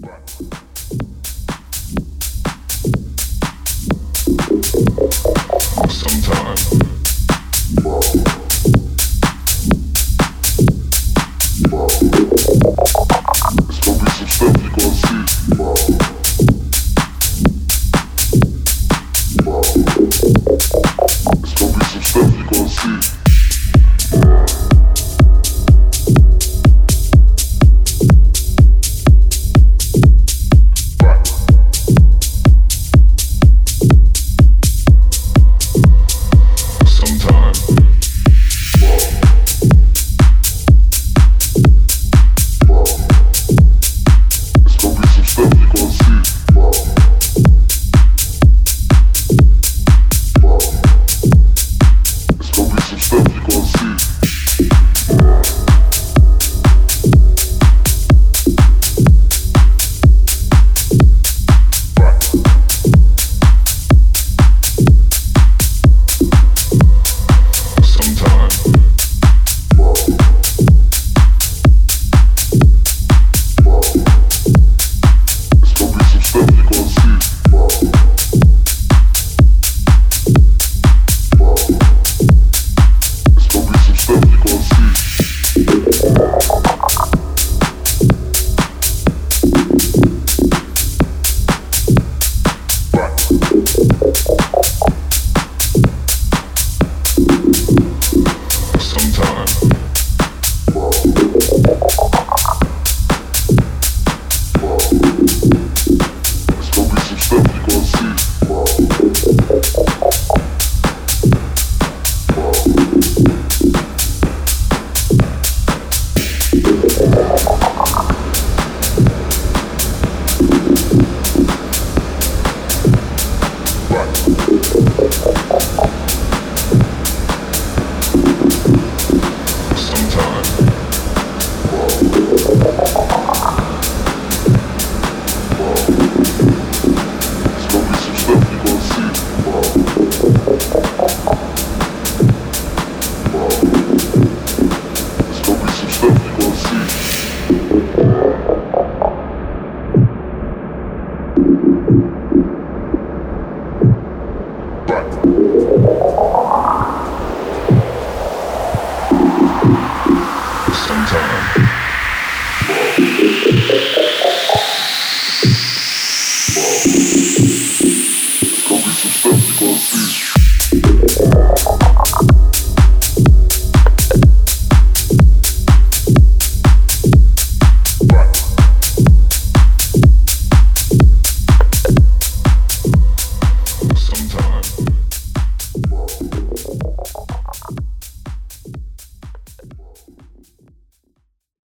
Right.